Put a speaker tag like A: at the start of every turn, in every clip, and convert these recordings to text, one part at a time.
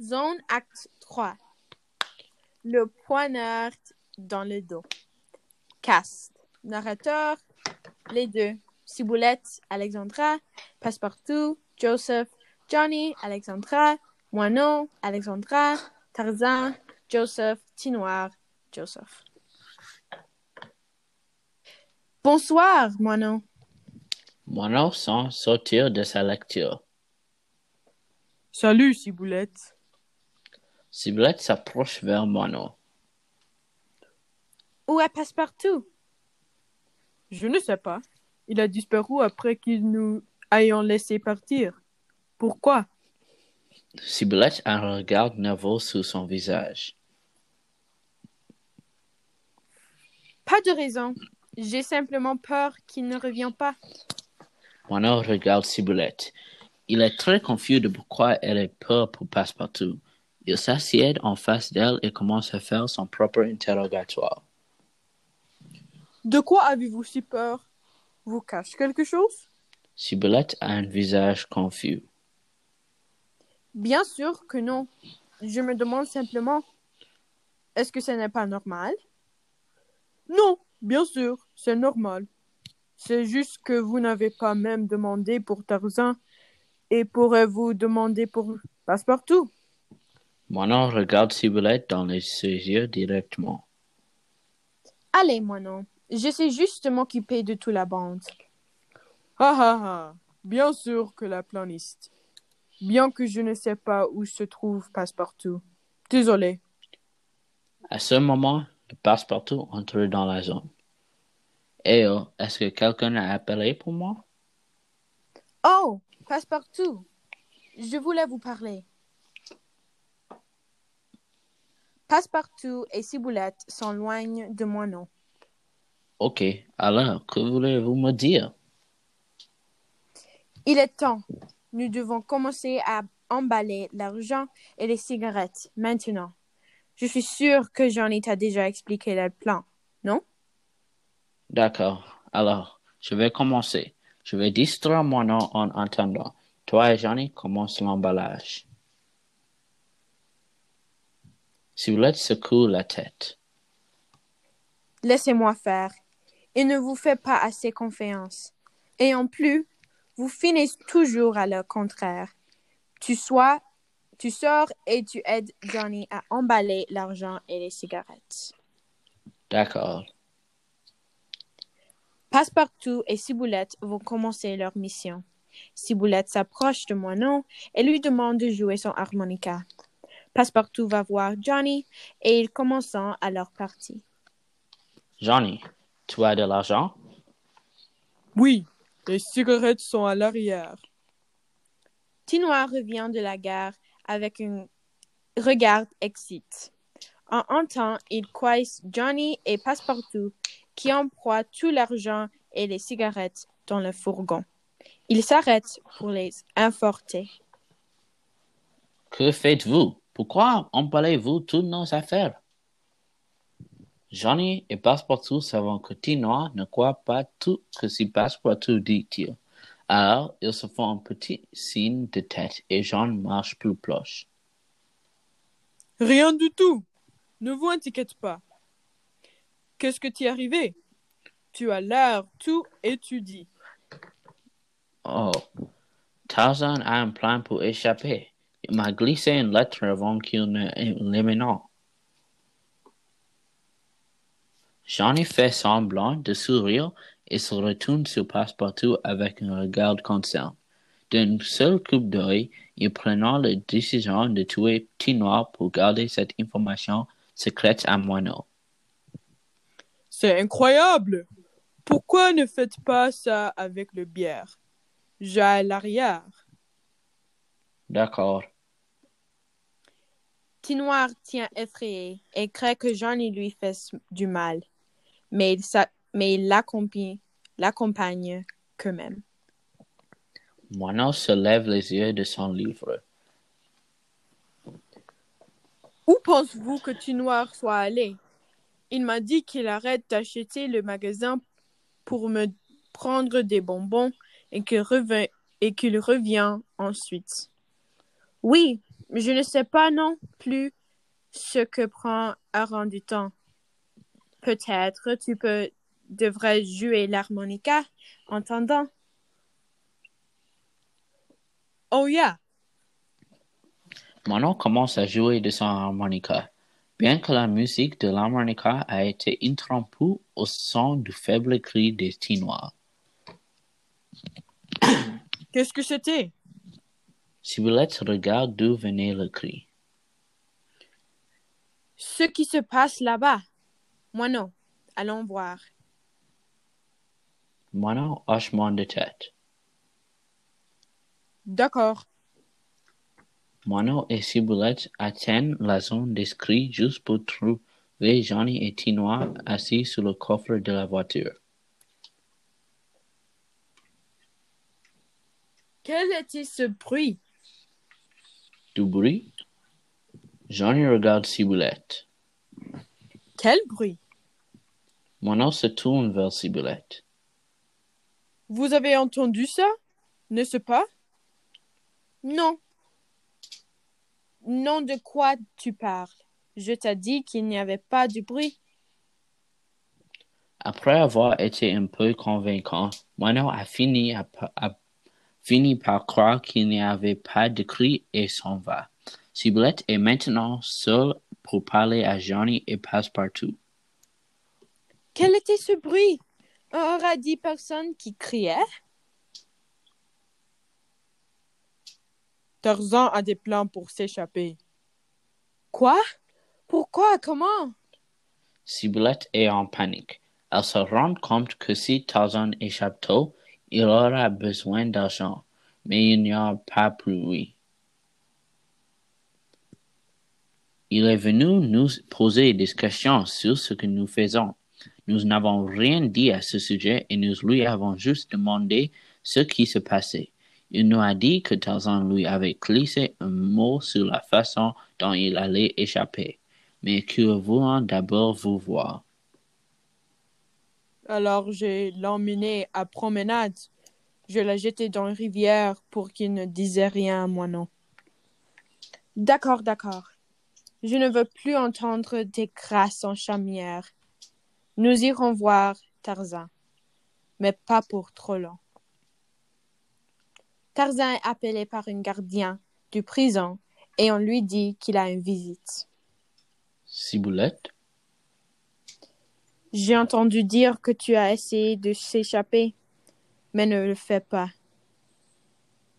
A: Zone acte 3. Le poignard dans le dos. Cast. Narrateur, les deux. Ciboulette, Alexandra. Passepartout, Joseph. Johnny, Alexandra. Moineau, Alexandra. Tarzan, Joseph. Tinoir, Joseph. Bonsoir, Moineau.
B: Moineau sans sortir de sa lecture.
C: Salut, Ciboulette.
B: Ciboulette s'approche vers Moineau.
A: Où est Passepartout?
C: Je ne sais pas. Il a disparu après qu'il nous ayons laissé partir. Pourquoi?
B: Ciboulette a un regard nerveux sur son visage.
A: Pas de raison. J'ai simplement peur qu'il ne revienne pas.
B: Moineau regarde Ciboulette. Il est très confus de pourquoi elle est peur pour Passepartout. Il s'assied en face d'elle et commence à faire son propre interrogatoire.
C: De quoi avez-vous si peur? Vous cache quelque chose?
B: Ciboulette a un visage confus.
A: Bien sûr que non. Je me demande simplement, est-ce que ce n'est pas normal?
C: Non, bien sûr, c'est normal. C'est juste que vous n'avez pas même demandé pour Tarzan et pourrez-vous demander pour Passepartout?
B: Moineau regarde Ciboulette dans les ses yeux directement.
A: Allez, Moineau. Je sais juste m'occuper de toute la bande.
C: Ah ah ah, bien sûr que la planiste. Bien que je ne sais pas où se trouve Passepartout. Désolé.
B: À ce moment, le Passepartout entre dans la zone. Eh oh, est-ce que quelqu'un a appelé pour moi?
A: Oh, Passepartout. Je voulais vous parler. Passepartout et Ciboulette sont loin de Moineau.
B: Ok, alors, que voulez-vous me dire?
A: Il est temps. Nous devons commencer à emballer l'argent et les cigarettes maintenant. Je suis sûre que Johnny t'a déjà expliqué le plan, non?
B: D'accord, alors, je vais commencer. Je vais distraire mon nom en attendant. Toi et Johnny commencent l'emballage. Ciboulette secoue la tête.
A: Laissez-moi faire. Il ne vous fait pas assez confiance. Et en plus, vous finissez toujours à le contraire. Tu sois, tu sors et tu aides Johnny à emballer l'argent et les cigarettes.
B: D'accord.
A: Passepartout et Ciboulette vont commencer leur mission. Ciboulette s'approche de Moineau et lui demande de jouer son harmonica. Passepartout va voir Johnny et ils commencent à leur partie.
B: Johnny, tu as de l'argent?
C: Oui, les cigarettes sont à l'arrière.
A: Tinoir revient de la gare avec un regard excité. En un temps, il coince Johnny et Passepartout qui emploient tout l'argent et les cigarettes dans le fourgon. Il s'arrête pour les importer.
B: Que faites-vous? Pourquoi emballez-vous toutes nos affaires? Johnny et Passepartout savant que Tinoir ne croit pas tout que si Passepartout dit-il. Alors, ils se font un petit signe de tête et John marche plus proche.
C: Rien du tout. Ne vous inquiétez pas. Qu'est-ce que t'y arrivé? Tu as l'air tout étudié.
B: Oh, Tarzan a un plan pour échapper. M'a glissé une lettre avant qu'il ne l'émène. Johnny fait semblant de sourire et se retourne sur Passepartout avec un regard conscient. D'un seul coup d'œil, il prenant la décision de tuer Petit Noir pour garder cette information secrète à Moineau.
C: C'est incroyable. Pourquoi ne faites pas ça avec le bière? J'ai l'arrière.
B: D'accord.
A: Tinoir tient effrayé et craint que Johnny lui fasse du mal, mais il, sa- mais il l'accompagne, l'accompagne quand même.
B: Moineau se lève les yeux de son livre.
C: Où pensez-vous que Tinoir soit allé? Il m'a dit qu'il arrête d'acheter le magasin pour me prendre des bonbons et qu'il revient, et qu'il revient ensuite.
A: Oui, Je ne sais pas non plus ce que prend un rang du temps. Peut-être tu peux devrais jouer l'harmonica en tendant.
C: Oh yeah.
B: Manon commence à jouer de son harmonica, bien que la musique de l'harmonica a été interrompue au son du faible cri des Tinois.
C: Qu'est-ce que c'était?
B: Ciboulette regarde d'où venait le cri?
A: Ce qui se passe là-bas. Moi non. Allons voir.
B: Manon hochement de tête.
C: D'accord.
B: Manon et Ciboulette atteignent la zone des cris juste pour trouver Johnny et Tinois assis sur le coffre de la voiture.
C: Quel était ce bruit?
B: Du bruit? Johnny regarde Ciboulette.
C: Quel bruit?
B: Manon se tourne vers Ciboulette.
C: Vous avez entendu ça? N'est-ce pas?
A: Non. Non, de quoi tu parles? Je t'ai dit qu'il n'y avait pas de bruit.
B: Après avoir été un peu convaincant, Manon a fini, à- a fini par croire qu'il n'y avait pas de cri et s'en va. Ciboulette est maintenant seule pour parler à Johnny et Passepartout.
A: Quel était ce bruit? On aura dit personne qui criait?
C: Tarzan a des plans pour s'échapper.
A: Quoi? Pourquoi? Comment?
B: Ciboulette est en panique. Elle se rend compte que si Tarzan échappe tôt, il aura besoin d'argent, mais il n'y a pas pour lui. Il est venu nous poser des questions sur ce que nous faisons. Nous n'avons rien dit à ce sujet et nous lui avons juste demandé ce qui se passait. Il nous a dit que Tarzan lui avait glissé un mot sur la façon dont il allait échapper, mais que voulons d'abord vous voir?
C: Alors j'ai l'emmené à promenade. Je l'ai jeté dans la rivière pour qu'il ne disait rien à moi non.
A: D'accord, d'accord. Je ne veux plus entendre des grâces en chaumière. Nous irons voir Tarzan, mais pas pour trop long. Tarzan est appelé par un gardien du prison et on lui dit qu'il a une visite.
B: Ciboulette,
A: J'ai entendu dire que tu as essayé de s'échapper, mais ne le fais pas.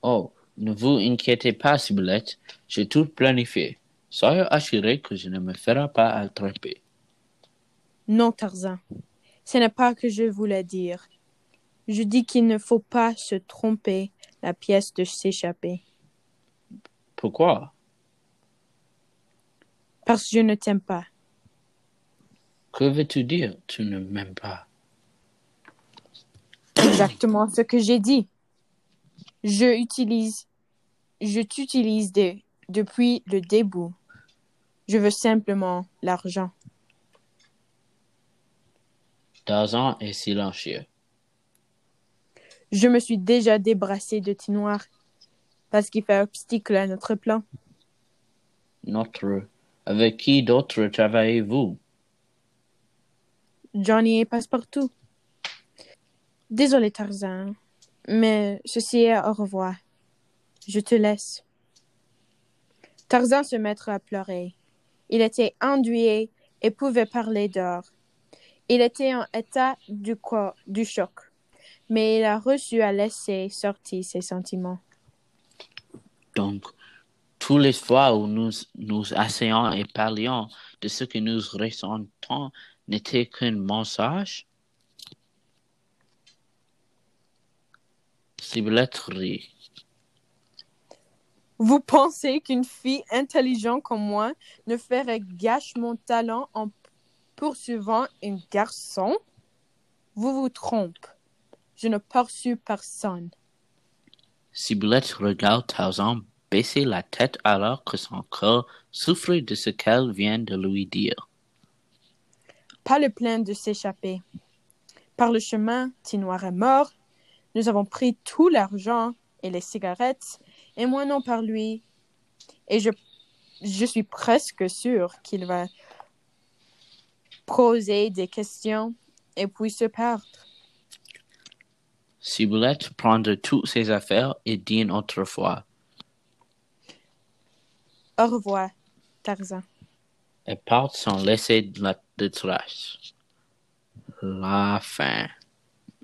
B: oh, ne vous inquiétez pas, Ciboulette, j'ai tout planifié. Soyez assuré que je ne me ferai pas attraper.
A: Non, Tarzan, ce n'est pas que je voulais dire. Je dis qu'il ne faut pas se tromper la pièce de s'échapper,
B: Pourquoi?
A: parce que je ne t'aime pas.
B: Que veux-tu dire? Tu ne m'aimes pas.
A: Exactement ce que j'ai dit. Je utilise, je t'utilise de- depuis le début. Je veux simplement l'argent.
B: Tarzan est silencieux.
A: Je me suis déjà débarrassé de Tinoir parce qu'il fait obstacle à notre plan.
B: Notre... Avec qui d'autre travaillez-vous?
A: Johnny est passe-partout. Désolé, Tarzan, mais ceci est au revoir. Je te laisse. Tarzan se met à pleurer. Il était endeuillé et pouvait parler dehors. Il était en état du, du choc, mais il a reçu à laisser sortir ses sentiments.
B: Donc, tous les fois où nous nous asseyons et parlions de ce que nous ressentons n'était qu'un mensonge? Ciboulette rit.
C: Vous pensez qu'une fille intelligente comme moi ne ferait gâche mon talent en poursuivant un garçon? Vous vous trompez. Je ne poursuis personne.
B: Ciboulette regarde Tarzan baisser la tête alors que son cœur souffre de ce qu'elle vient de lui dire.
A: Pas le plein de s'échapper. Par le chemin, Tinoir est mort. Nous avons pris tout l'argent et les cigarettes, et moi non par lui. Et je, je suis presque sûre qu'il va poser des questions et puis se perdre.
B: Ciboulette prendre toutes ses affaires et dit une autre fois.
A: Au revoir, Tarzan.
B: Elle part sans laisser de, la, de trace. La fin.